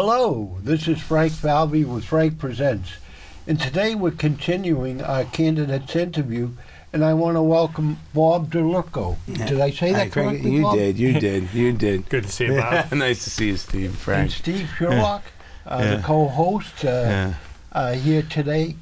Hello, this is Frank Falvey with Frank Presents. And today we're continuing our candidates interview, and I want to welcome Bob Dellorco. Did I say that Hi, Frank. correctly, You Bob? did. You did. You did. Good to see you, Bob. nice to see you, Steve. And Frank. Steve Sherlock, uh, Yeah. the co-host, uh, Yeah. uh, here today.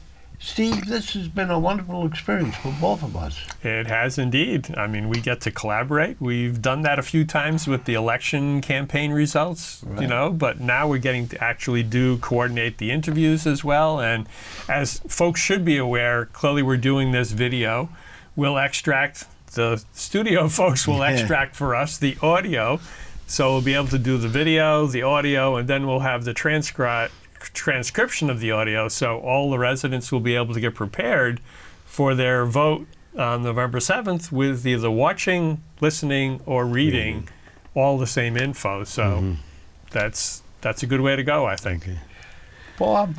Steve, this has been a wonderful experience for both of us. It has indeed. I mean, we get to collaborate. We've done that a few times with the election campaign results, you know, but now we're getting to actually do coordinate the interviews as well. And as folks should be aware, clearly we're doing this video. We'll extract, the studio folks will Yeah. extract for us the audio. So we'll be able to do the video, the audio, and then we'll have the transcri- transcription of the audio. So all the residents will be able to get prepared for their vote on November 7th with either watching, listening, or reading all the same info. So that's that's a good way to go, I think. Bob,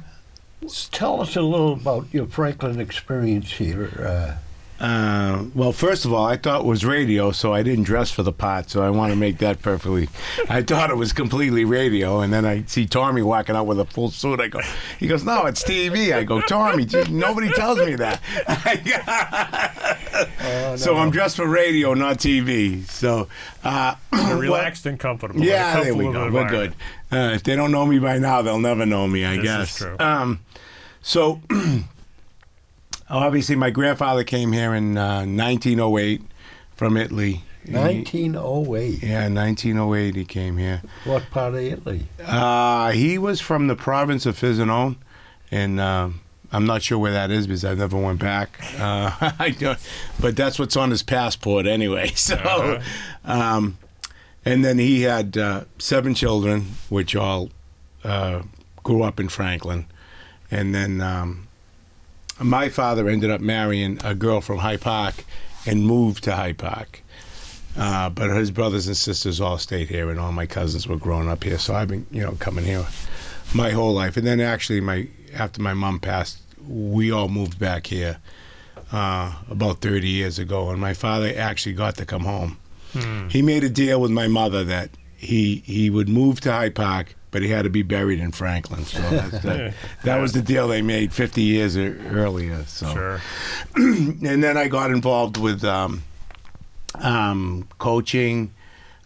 tell us a little about your Franklin experience here. Uh, Uh, well, first of all, I thought it was radio, so I didn't dress for the part. So I want to make that perfectly. I thought it was completely radio, and then I see Tommy walking out with a full suit. I go, he goes, "No, it's TV." I go, "Tommy, nobody tells me that." So I'm dressed for radio, not TV. So uh, relaxed and comfortable. Yeah, there we go. We're good. Uh, if they don't know me by now, they'll never know me. I This is guess. true. Um, so obviously, my grandfather came here in uh, 1908 from Italy. He- 1908. yeah, 1908 he came here. What part of Italy? Uh, he was from the province of Frosinone, and um I'm not sure where that is because I never went back. Uh, I don't, but that's what's on his passport anyway. So, Uh-huh. um, and then he had uh, seven children, which all uh, grew up in Franklin, and then um, my father ended up marrying a girl from Hyde Park and moved to Hyde Park. Uh, but his brothers and sisters all stayed here, and all my cousins were growing up here. So I've been, you know, coming here my whole life. And then actually, my after my mom passed, we all moved back here uh, about 30 years ago, and my father actually got to come home. He made a deal with my mother that he he would move to Hyde Park, but he had to be buried in Franklin. So that's the, that was the deal they made 50 years earlier. So Sure. and then I got involved with um, um, coaching.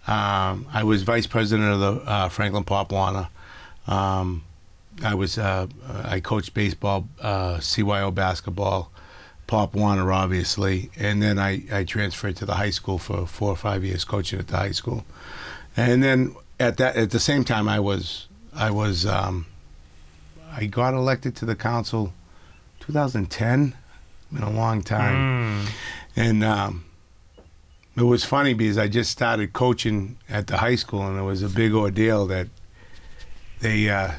Um, I was vice president of the uh, Franklin Pop Warner. Um, I was uh, I coached baseball, uh, CYO basketball, Pop Warner obviously, and then I, I transferred to the high school for four or five years coaching at the high school, and then at that at the same time I was I was um, I got elected to the council, 2010, been a long time. Mm. And um, it was funny because I just started coaching at the high school, and it was a big ordeal that they uh,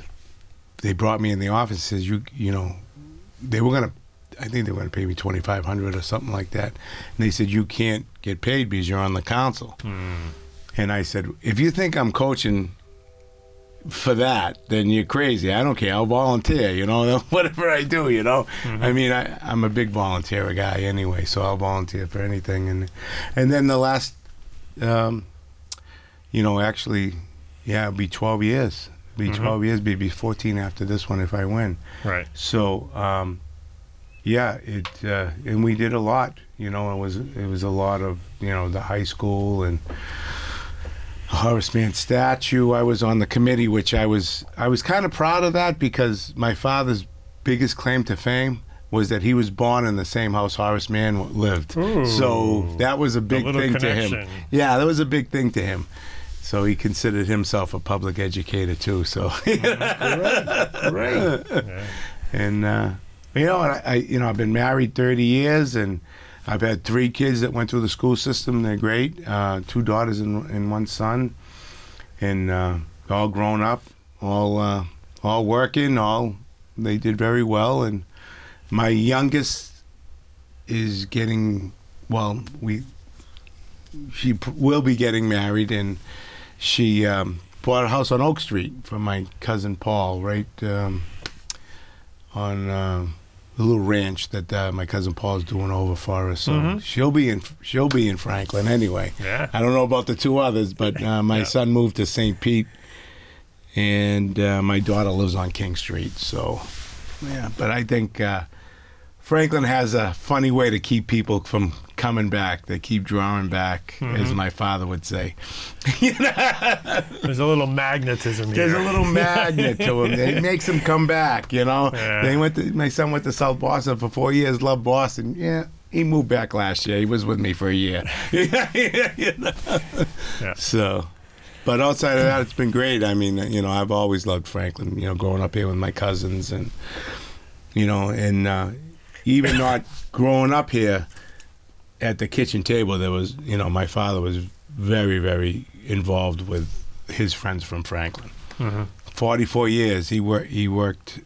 they brought me in the office. and Says you you know they were gonna I think they were gonna pay me twenty five hundred or something like that, and they said you can't get paid because you're on the council. And I said if you think I'm coaching for that, then you're crazy. I don't care. I'll volunteer, you know, whatever I do, you know. I mean, I, I'm a big volunteer guy anyway, so I'll volunteer for anything. And and then the last, um, you know, actually, yeah, it'll be 12 years. It'll be 12 years, be be 14 after this one if I win. Right. So, um, yeah, it uh, and we did a lot. You know, it was it was a lot of you know the high school and Horace Mann statue. I was on the committee, which I was I was kind of proud of that because my father's biggest claim to fame was that he was born in the same house Horace Mann lived. Ooh. so that was a big little thing to him. Yeah, that was a big thing to him. So he considered himself a public educator too. So Great. and uh, you know, I, I you know I've been married 30 years, and I've had three kids that went through the school system. They're great. Uh, two daughters and, and one son, and uh, all grown up, all uh, all working, all they did very well. And my youngest is getting well. We she p- will be getting married, and she um, bought a house on Oak Street from my cousin Paul, right um, on uh, the little ranch that uh, my cousin Paul's doing over for us. So Mhm. she'll be in she'll be in Franklin anyway. Yeah. I don't know about the two others, but uh, my Yeah. son moved to St. Pete, and uh, my daughter lives on King Street. So, yeah. But I think uh, Franklin has a funny way to keep people from coming back. They keep drawing back, as my father would say. There's a little magnetism here. There's a little magnet to him. It makes him come back. You know. Yeah. They went. To, my son went to South Boston for four years. Loved Boston. Yeah. He moved back last year. He was with me for a year. You know? Yeah. So, but outside of that, it's been great. I mean, you know, I've always loved Franklin. You know, growing up here with my cousins, and you know, and uh, even not growing up here at the kitchen table, there was, you know, my father was very, very involved with his friends from Franklin. Mhm. 44 years he worked. He worked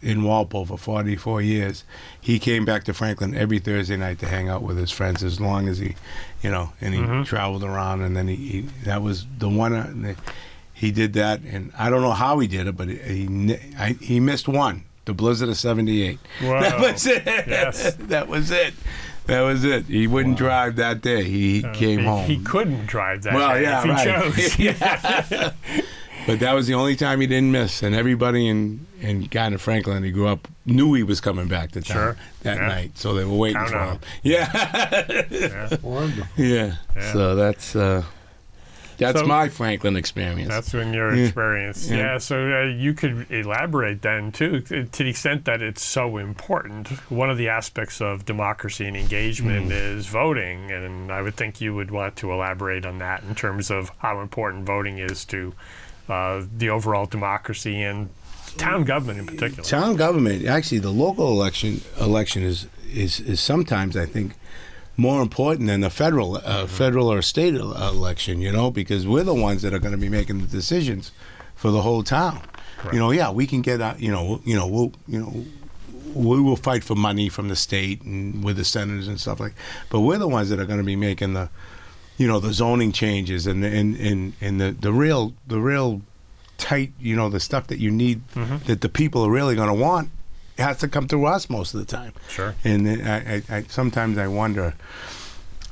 in Walpole for 44 years. He came back to Franklin every Thursday night to hang out with his friends as long as he, you know, and he Mhm. traveled around. And then he, he that was the one. Uh, he did that, and I don't know how he did it, but he he, I, he missed one. The blizzard of '78. That Wow. was it. Yes. that was it. That was it. He wouldn't drive that day. He came he, home. He couldn't drive that Well, day yeah, if he right. chose. But that was the only time he didn't miss, and everybody in in Gardner Franklin, he grew up, knew he was coming back to town Sure. that Yeah. night, so they were waiting Count for on him. Yeah, Yeah. Wonderful. yeah. Yeah. So that's uh, that's So- my Franklin experience. That's been your experience. Yeah. Yeah. so uh, you could elaborate then too, to the extent that it's so important. One of the aspects of democracy and engagement Mm. is voting, and I would think you would want to elaborate on that in terms of how important voting is to uh, the overall democracy and town government in particular. Town government, actually, the local election election is is is sometimes I think more important than the federal uh, federal or state election. You know, because we're the ones that are going to be making the decisions for the whole town. Correct. You know, yeah, we can get out. You know, you know, we'll you know. We will fight for money from the state and with the senators and stuff like. But we're the ones that are going to be making the, you know, the zoning changes and the, and, and, and the, the real the real tight, you know, the stuff that you need that the people are really going to want has to come through us most of the time. Sure. And I, I, I sometimes I wonder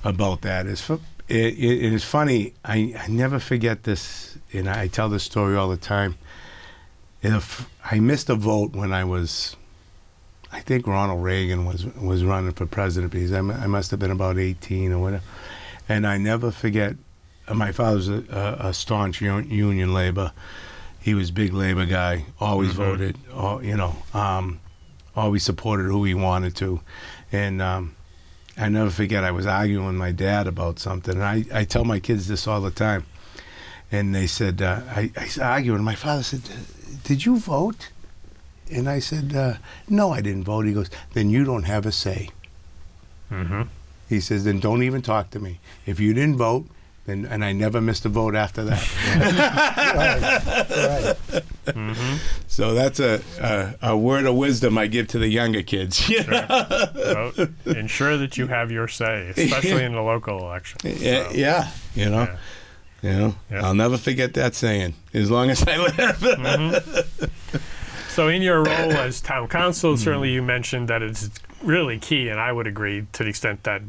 about that. It's it, it, it is funny. I, I never forget this, and I tell this story all the time. If I missed a vote when I was, I think Ronald Reagan was was running for president because I, I must have been about eighteen or whatever, and I never forget. uh, My father's a, a, a staunch union labor. He was big labor guy. Always voted. All, you know. Um, always supported who he wanted to. And um, I never forget, I was arguing with my dad about something. And I, I tell my kids this all the time. And they said, uh, I, I was arguing. And my father said, Did you vote? And I said, uh, No, I didn't vote. He goes, Then you don't have a say. hmm He says, Then don't even talk to me. If you didn't vote, then, and I never missed a vote after that. Right. so that's a, a, a word of wisdom I give to the younger kids. you know? Vote. Ensure that you have your say, especially in the local election. Yeah, So, yeah, you know, yeah. you know, Yeah. I'll never forget that saying as long as I live. So, in your role as town council, Mm-hmm. certainly you mentioned that it's really key, and I would agree to the extent that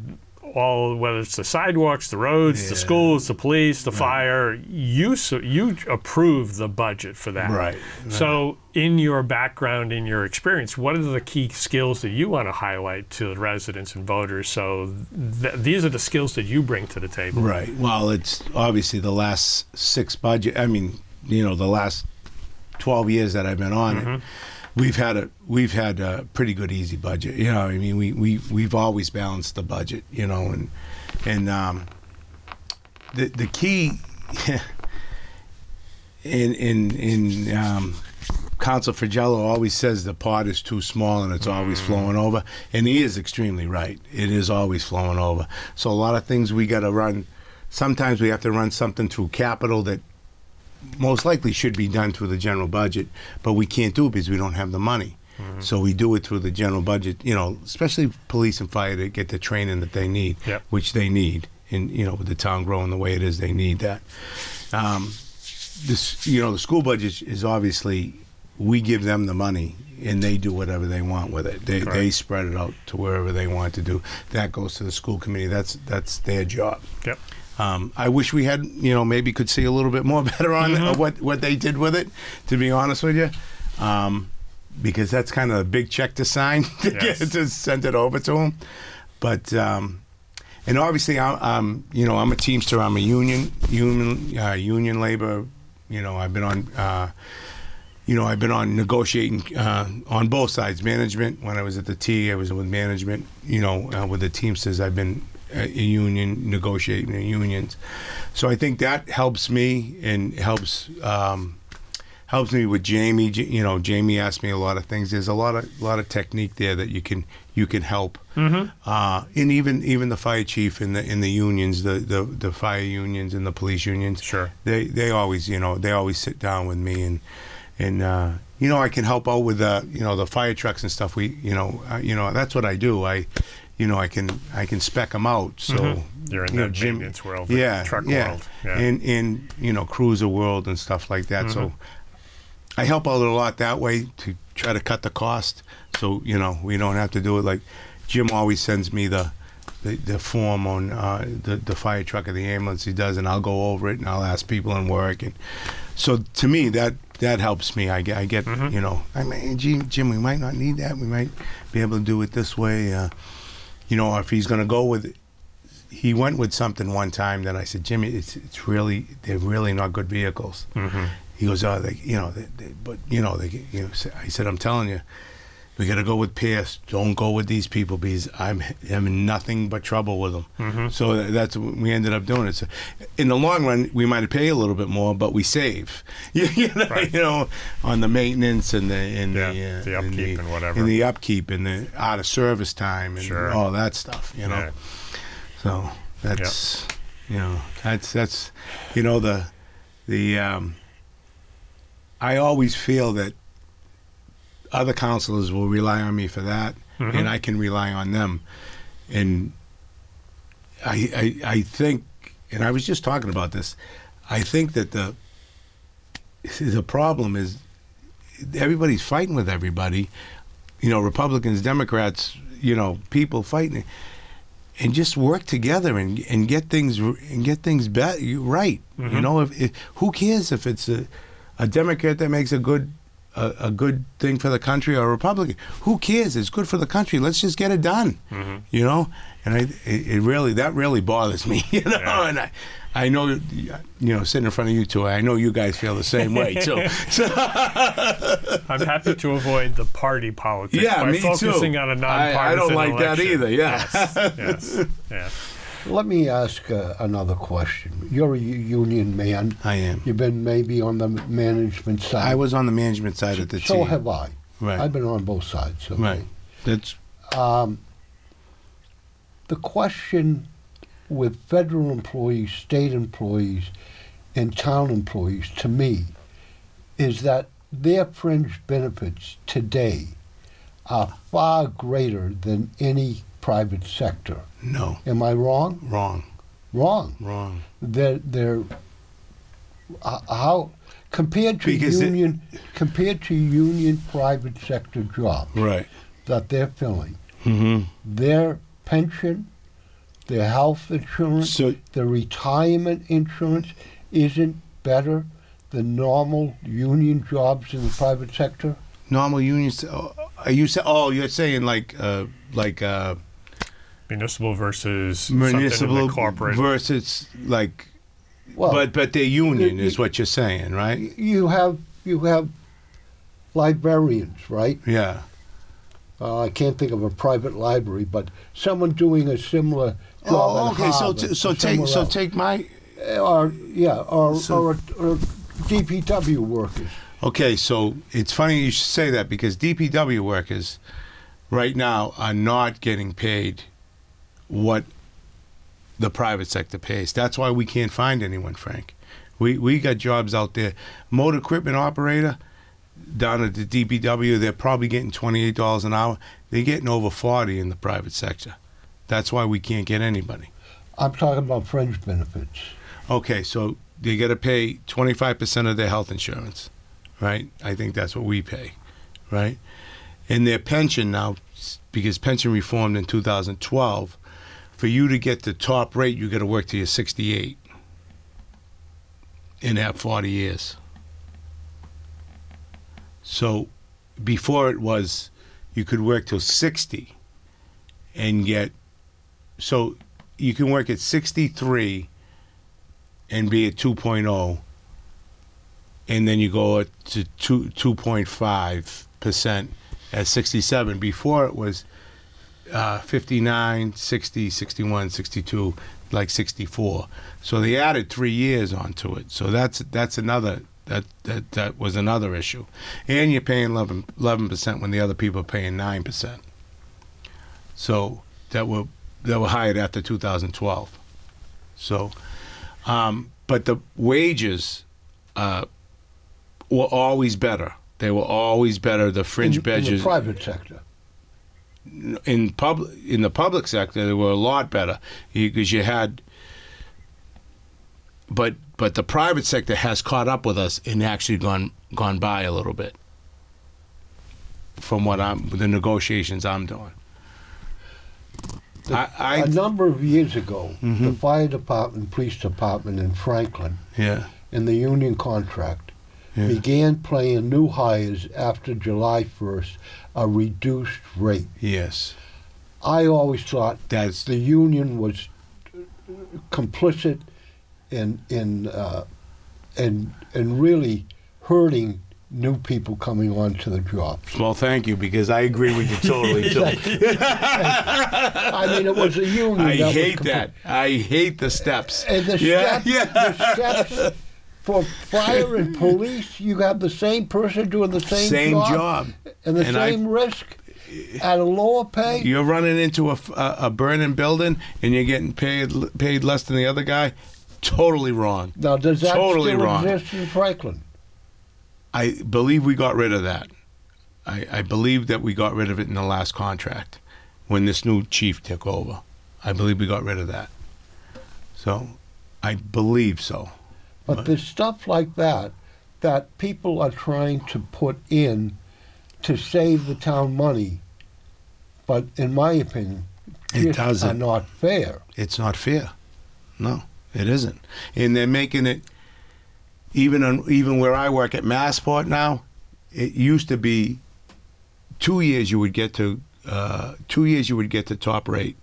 all, whether it's the sidewalks, the roads, the schools, the police, the fire, you so, you approve the budget for that. Right, So, in your background, in your experience, what are the key skills that you want to highlight to the residents and voters? So, th- these are the skills that you bring to the table. right. Well, it's obviously the last six budget. I mean, you know, the last twelve years that I've been on it. Mm-hmm. We've had a we've had a pretty good easy budget, you know. I mean, we we we've always balanced the budget, you know, and and um, the the key in in in um, Council Frongillo always says the pot is too small and it's always flowing over, and he is extremely right. It is always flowing over. So a lot of things we got to run. Sometimes we have to run something through capital that most likely should be done through the general budget, but we can't do it because we don't have the money. So we do it through the general budget, you know, especially police and fire to get the training that they need, Yep. which they need. And, you know, with the town growing the way it is, they need that. Um, this, you know, the school budget is obviously, we give them the money and they do whatever they want with it. They, they Correct. spread it out to wherever they want to do. That goes to the school committee. That's, that's their job. Yep. Um, I wish we had, you know, maybe could see a little bit more better on uh, what what they did with it. To be honest with you, um, because that's kind of a big check to sign to Yes. get to send it over to them. But um, and obviously, I'm, I'm you know I'm a Teamster. I'm a union union uh, union labor. You know, I've been on. Uh, you know, I've been on negotiating uh, on both sides. Management, when I was at the T, I was with management. You know, uh, with the Teamsters, I've been a a union negotiating the unions. So I think that helps me and helps um, helps me with Jamie. You know, Jamie asked me a lot of things. There's a lot of lot of technique there that you can you can help. Uh, and even even the fire chief in the in the unions, the, the, the fire unions and the police unions. Sure. They they always you know they always sit down with me and and uh, you know I can help out with the you know the fire trucks and stuff. We you know uh, you know that's what I do. I you know I can I can spec them out. So Mm-hmm. You're in you know, that Jim- maintenance world, the yeah, truck yeah. world. Yeah. and and you know cruiser world and stuff like that. So Mm-hmm. I help out a lot that way to try to cut the cost. So you know we don't have to do it like Jim always sends me the the, the form on uh, the the fire truck or the ambulance he does, and I'll go over it and I'll ask people in work and so to me that that helps me. I get, I get Mm-hmm. you know I mean Jim, Jim we might not need that. We might be able to do it this way. Uh, you know, if he's going to go with he went with something one time Then I said, Jimmy, it's it's really they're really not good vehicles. Mm-hmm. He goes, oh, they, you know, they, they, but you know, they, you know, I said, I'm telling you, we got to go with Pierce. Don't go with these people because I'm having nothing but trouble with them. Mm-hmm. So that's what we ended up doing it. So in the long run, we might pay a little bit more, but we save. You, know, Right. you know, on the maintenance and the and Yeah, the, uh, the upkeep and whatever. and the upkeep and the out of service time and Sure. all that stuff. You know. Yeah. So that's you know that's that's you know the the um, I always feel that other counselors will rely on me for that, Mhm. and I can rely on them. And I, I I think, and I was just talking about this. I think that the the problem is everybody's fighting with everybody. You know, Republicans, Democrats, you know, people fighting and just work together and and get things and get things bet right. You Mhm. know, if, if who cares if it's a a Democrat that makes a good a, a good thing for the country or a Republican? Who cares? It's good for the country. Let's just get it done. Mhm. You know, and I it, it really that really bothers me. You know, Yeah. and I. I know, you know, sitting in front of you two, I know you guys feel the same way too. So, I'm happy to avoid the party politics Yeah, by me too. focusing on a I- nonpartisan I don't like that either, yeah. Yes. yes. Yeah. Let me ask uh, another question. You're a u- union man. I am. You've been maybe on the management side. I was on the management side of the time. so team. have I. Right. I've been on both sides. Okay? Right. That's Um, the question with federal employees, state employees, and town employees, to me, is that their fringe benefits today are far greater than any private sector. no Am I wrong? wrong, Wrong. wrong. They're, they're uh, how compared to Because it- union compared to union private sector jobs Right. that they're filling. Mm-hmm. their pension, their health insurance, So their retirement insurance isn't better than normal union jobs in the private sector? Normal unions. oh, Are you say? Oh, you're saying like uh, like uh, Municipal versus municipal something in the corporate. versus like, Well, but but their union y- is what you're saying, right? you have you have librarians, right? Yeah. Uh, I can't think of a private library, but someone doing a similar job. Oh, at okay. So t- so take somewhere so else. take my or yeah, or So- or, or DPW workers. Okay, so it's funny you should say that because DPW workers right now are not getting paid what the private sector pays. That's why we can't find anyone, Frank. We we got jobs out there. Motor equipment operator down at the DPW, they're probably getting twenty eight dollars an hour. They're getting over forty in the private sector. That's why we can't get anybody. I'm talking about fringe benefits. Okay, so they got to pay 25% of their health insurance, right? I think that's what we pay, right? And their pension now, because pension reformed in 2012, for you to get the top rate, you got to work till you're 68 in that 40 years. So before it was, you could work till 60 and get, so you can work at 63 and be at 2.0 and then you go up to 2 2.5 percent at 67 before it was uh, 59 60 61 62 like 64 so they added three years onto it. So that's that's another that that that was another issue. And you're paying 11 percent when the other people are paying 9 percent. So that were that were hired after 2012 so um, but the wages uh, were always better. They were always better. The fringe in, in the private sector. in public in the public sector they were a lot better because you had. But but the private sector has caught up with us and actually gone gone by a little bit. From what I'm the negotiations I'm doing. The- I, I a number of years ago, the Mhm. fire department, police department in Franklin, yeah in the union contract, Yeah. began paying new hires after July 1st a reduced rate. yes I always thought that's the union was complicit in in uh, in in really hurting new people coming onto the jobs. well thank you because I agree with you totally too. I mean, it was a union. I that hate compli- that. I hate the steps. And the yeah, steps, yeah. the steps for fire and police, you have the same person doing the same, Same job. and the And same risk at a lower pay. You're running into a a burning building and you're getting paid paid less than the other guy. Totally wrong. now, does that totally still wrong. exist in Franklin? I believe we got rid of that. I, I believe that we got rid of it in the last contract when this new chief took over. I believe we got rid of that. So, I believe so. But there's stuff like that that people are trying to put in to save the town money, but in my opinion, It doesn't. not fair. It's not fair. No, it isn't. And they're making it even on even where I work at Massport now. It used to be two years you would get to uh, two years you would get to top rate.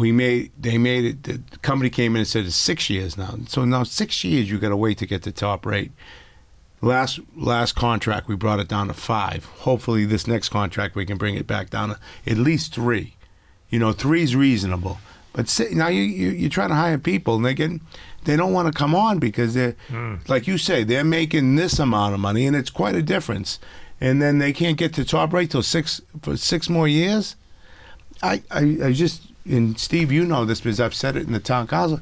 We made they made it. The company came in and said it's six years now. So now six years you got to wait to get the top rate. Last last contract we brought it down to five. Hopefully this next contract we can bring it back down to at least three. You know, three's reasonable. But now you, you you're trying to hire people, and they they don't want to come on because they're hmm. like you say they're making this amount of money, and it's quite a difference. And then they can't get to top rate till six for six more years. I, I I just and Steve, you know this because I've said it in the town council.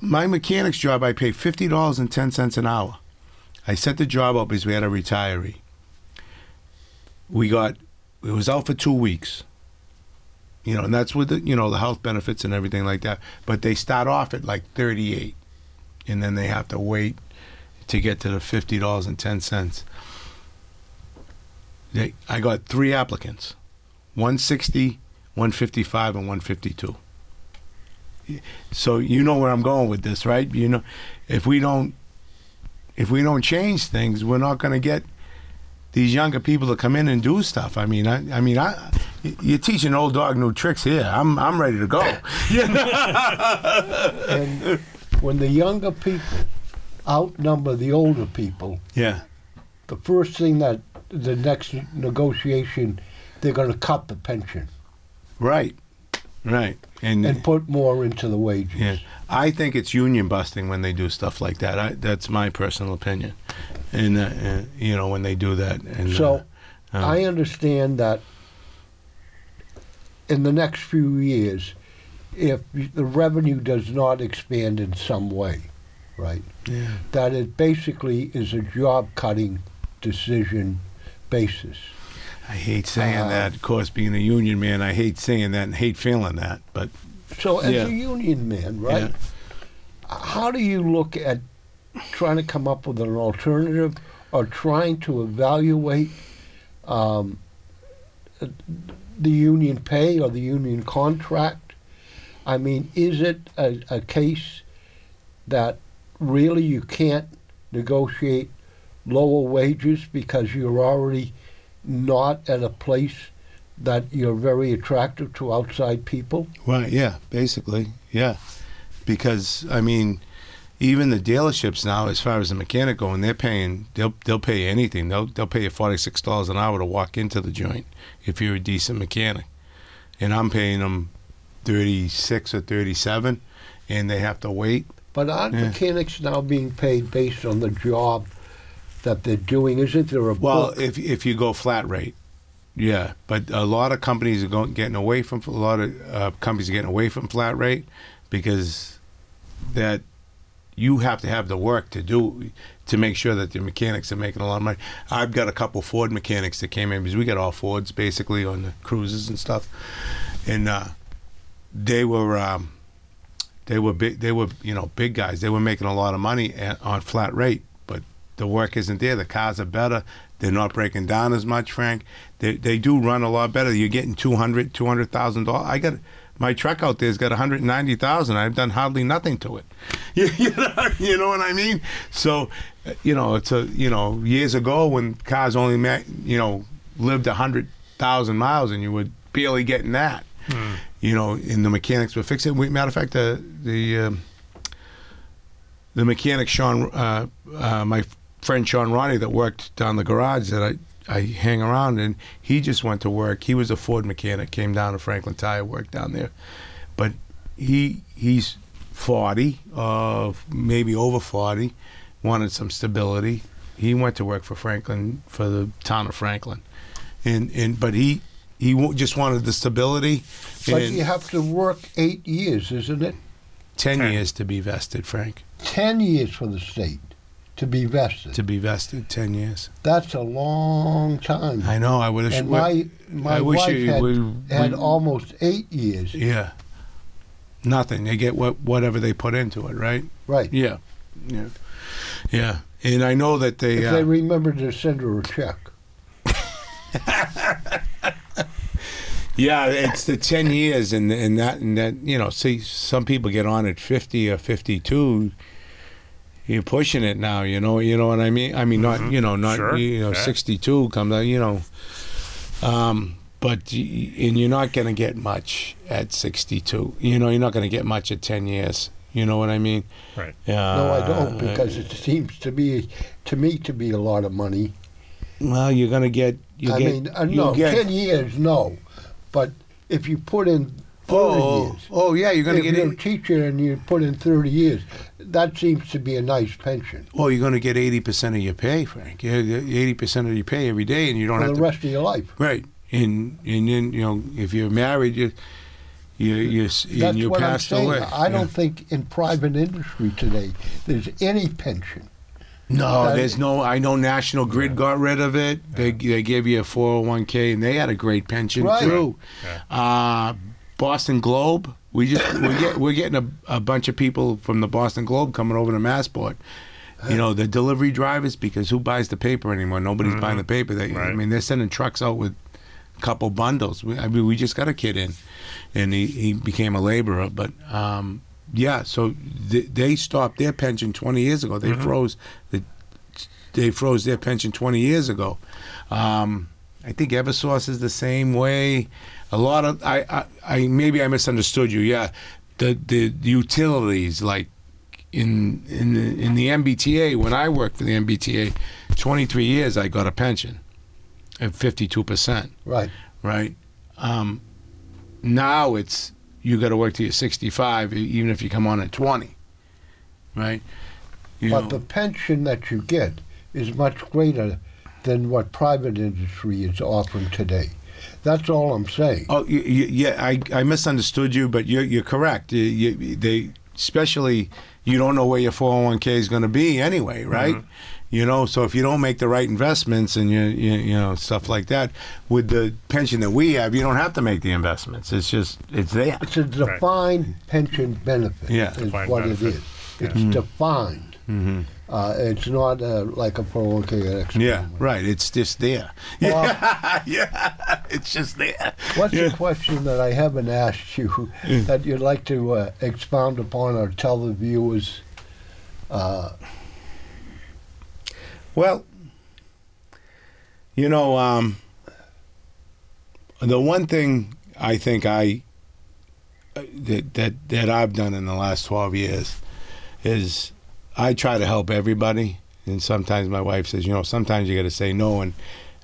My mechanic's job, I pay fifty dollars and ten cents an hour. I set the job up because we had a retiree. We got it was out for two weeks you know, and that's with the you know the health benefits and everything like that. But they start off at like thirty eight, and then they have to wait to get to the fifty dollars and ten cents. I got three applicants, 160, 155, and one fifty two. So you know where I'm going with this, right? You know, if we don't, if we don't change things, we're not going to get these younger people to come in and do stuff. I mean, I, I mean, I, you're teaching old dog new tricks here. I'm, I'm ready to go. And when the younger people outnumber the older people, yeah, the first thing that the next negotiation, they're going to cut the pension right, right, and, and put more into the wages. yeah, I think it's union busting when they do stuff like that. I, that's my personal opinion, and uh, uh, you know when they do that. And So uh, uh, I understand that in the next few years, if the revenue does not expand in some way, right, yeah, that it basically is a job cutting decision basis. I hate saying Uh, that. Of course, being a union man, I hate saying that and hate feeling that. But So, as Yeah. a union man, right, how do you look at trying to come up with an alternative or trying to evaluate um, the union pay or the union contract? I mean, is it a, a case that really you can't negotiate lower wages because you're already not at a place that you're very attractive to outside people? Right. Yeah. Basically. Yeah. Because I mean, even the dealerships now, as far as the mechanic going, they're paying. They'll they'll pay anything. They'll they'll pay you forty six dollars an hour to walk into the joint if you're a decent mechanic, and I'm paying them thirty six or thirty seven, and they have to wait. But aren't Yeah. mechanics now being paid based on the job that they're doing? Isn't there a Well, book? if if you go flat rate, yeah. But a lot of companies are going getting away from a lot of uh, companies are getting away from flat rate because that you have to have the work to do to make sure that the mechanics are making a lot of money. I've got a couple Ford mechanics that came in because we got all Fords basically on the cruises and stuff, and uh, they were. Um, they were big. They were, you know, big guys. They were making a lot of money at, on flat rate, the work isn't there. The cars are better. They're not breaking down as much, Frank. They they do run a lot better. You're getting two hundred, two hundred thousand dollars. I got my truck out there's got one hundred ninety thousand. I've done hardly nothing to it. You, you know, you know what I mean? So, uh, you know, it's a you know years ago when cars only met, you know lived a hundred thousand miles and you were barely getting that. You know, and the mechanics were fixing. it. Matter of fact, the the um, the mechanic Sean, uh, uh, my friend Sean Ronnie that worked down the garage that I, I hang around and he just went to work. He was a Ford mechanic, came down to Franklin Tire, worked down there, but he he's forty, uh, maybe over forty, wanted some stability. He went to work for Franklin for the town of Franklin, and and but he he wa- just wanted the stability. but you have to work eight years, isn't it? 10 years to be vested, Frank. Ten years for the state to be vested. To be vested, ten years. That's a long time. I know. I would have. and my my I wish wife you had, would- had almost eight years. Yeah. Nothing. They get what whatever they put into it, right? Right. Yeah. Yeah. Yeah. And I know that they. If Uh, they remember to send her a check. yeah, it's the ten years, and and that and that you know. See, some people get on at fifty or fifty-two. You're pushing it now, you know. You know what I mean? I mean, not you know, not Sure. you know, Yeah. sixty-two comes out, you know. Um, but and you're not going to get much at sixty-two. You know, you're not going to get much at ten years. You know what I mean? Right. Yeah. No, I don't, because it seems to be to me to be a lot of money. Well, you're gonna get. You I get, mean, uh, no, get, ten years, no, but if you put in thirty Oh, years, oh yeah, you're gonna get. you're a teacher and you put in thirty years, that seems to be a nice pension Well, you're gonna get eighty percent of your pay, Frank. Yeah, eighty percent of your pay every day, and you don't for have the to. rest of your life. Right, and and then you know if you're married, you you you That's you what I'm passed saying. away. I Yeah. don't think in private industry today there's any pension. No, that- there's no. I know National Grid got rid of it. They they gave you a 401k, and they had a great pension Right. too. Yeah. Uh, Boston Globe. We just we get we're getting a, a bunch of people from the Boston Globe coming over to Massport. You know the delivery drivers because who buys the paper anymore? Nobody's buying the paper. They, I mean, they're sending trucks out with a couple bundles. We, I mean, we just got a kid in, and he, he became a laborer. But um, yeah, so th- they stopped their pension 20 years ago. They froze the they froze their pension 20 years ago. Um, I think EverSource is the same way. A lot of I, I, I maybe I misunderstood you. Yeah, the the utilities like in in the, in the MBTA when I worked for the MBTA, 23 years I got a pension at 52 percent. Right. Right. Um, now it's you got to work till you're 65, e- even if you come on at 20. Right. You But know. the pension that you get is much greater than what private industry is offering today. That's all I'm saying. Oh, y y yeah, I, I misunderstood you, but you're, you're correct. You, you, they, especially, you don't know where your 401k is going to be anyway, right? You know, so if you don't make the right investments and you, you, you know, stuff like that, with the pension that we have, you don't have to make the investments. It's just, it's there. It's a defined pension benefit. Yeah. is Defined what it benefit. is. It's defined. Mm-hmm. Uh, it's not uh, like a 401k. or Yeah, right. It's just there. Well, yeah, it's just there. What's Yeah. a question that I haven't asked you that you'd like to uh, expound upon or tell the viewers? Uh, Well, you know, um, the one thing I think I uh, that that that I've done in the last twelve years is I try to help everybody, and sometimes my wife says, you know, sometimes you got to say no, and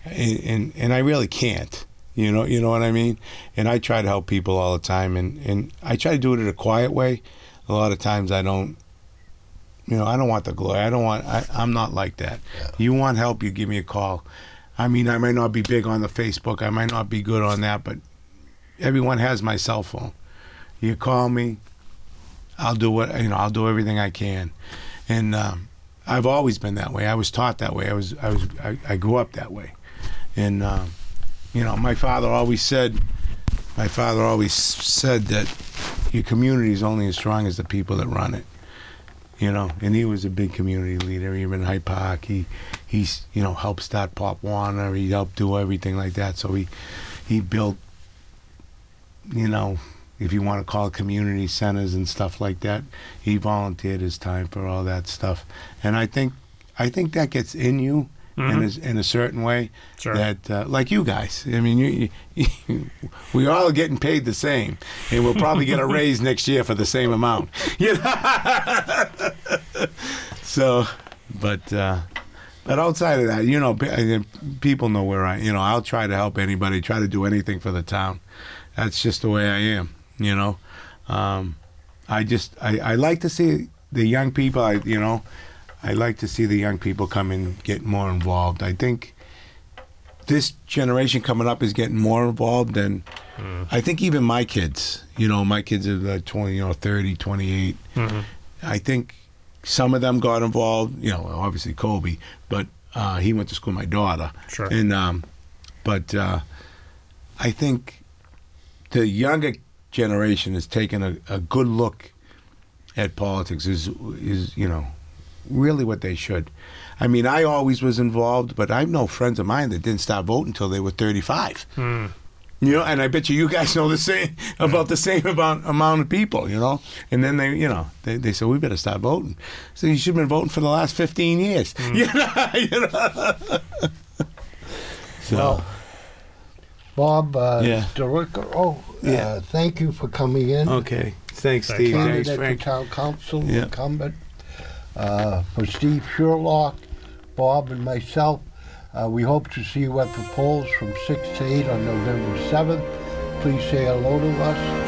and and I really can't. You know, you know what I mean. And I try to help people all the time, and and I try to do it in a quiet way. A lot of times I don't you know, I don't want the glory. I don't want. I, I'm not like that. You want help? You give me a call. I mean, I might not be big on the Facebook. I might not be good on that, but everyone has my cell phone. You call me, I'll do what you know. I'll do everything I can, and um, I've always been that way. I was taught that way. I was. I was. I, I grew up that way, and um, you know, my father always said. My father always said that your community is only as strong as the people that run it you know, and he was a big community leader. Even in Hyde Park, he he's you know helped start Pop Warner. He helped do everything like that. So he he built, you know, if you want to call community centers and stuff like that. He volunteered his time for all that stuff, and I think I think that gets in you. In, a, in a certain way, Sure. that uh, like you guys, I mean, you, you, we all are getting paid the same, and we'll probably get a raise next year for the same amount. You know? so, but uh, but outside of that, you know, people know where I. You know, I'll try to help anybody, try to do anything for the town. That's just the way I am. You know, um, I just I, I like to see the young people. I you know, I like to see the young people come and get more involved. I think this generation coming up is getting more involved than I think even my kids. You know, my kids are like 20, you know, 30, 28. I think some of them got involved. You know, obviously Cobi, but uh, he went to school with my daughter. Sure. And um, but uh, I think the younger generation is taking a, a good look at politics. Is is you know really what they should. I mean, I always was involved, but I've no friends of mine that didn't stop voting until they were 35. Hmm. You know, and I bet you you guys know the same hmm. about the same amount amount of people. You know, and then they, you know, they, they said we better stop voting. So you should have been voting for the last 15 years. Hmm. You know, you know. so, Well, Bob uh, Yeah. Stericker, oh, Yeah. uh, thank you for coming in. okay. Thanks, Thanks, Steve. Bob. Thanks, Candidate for Frank. town council, Yeah. incumbent. Uh, for Steve Sherlock, Bob, and myself, uh, we hope to see you at the polls from 6 to 8 on November 7th. Please say hello to us.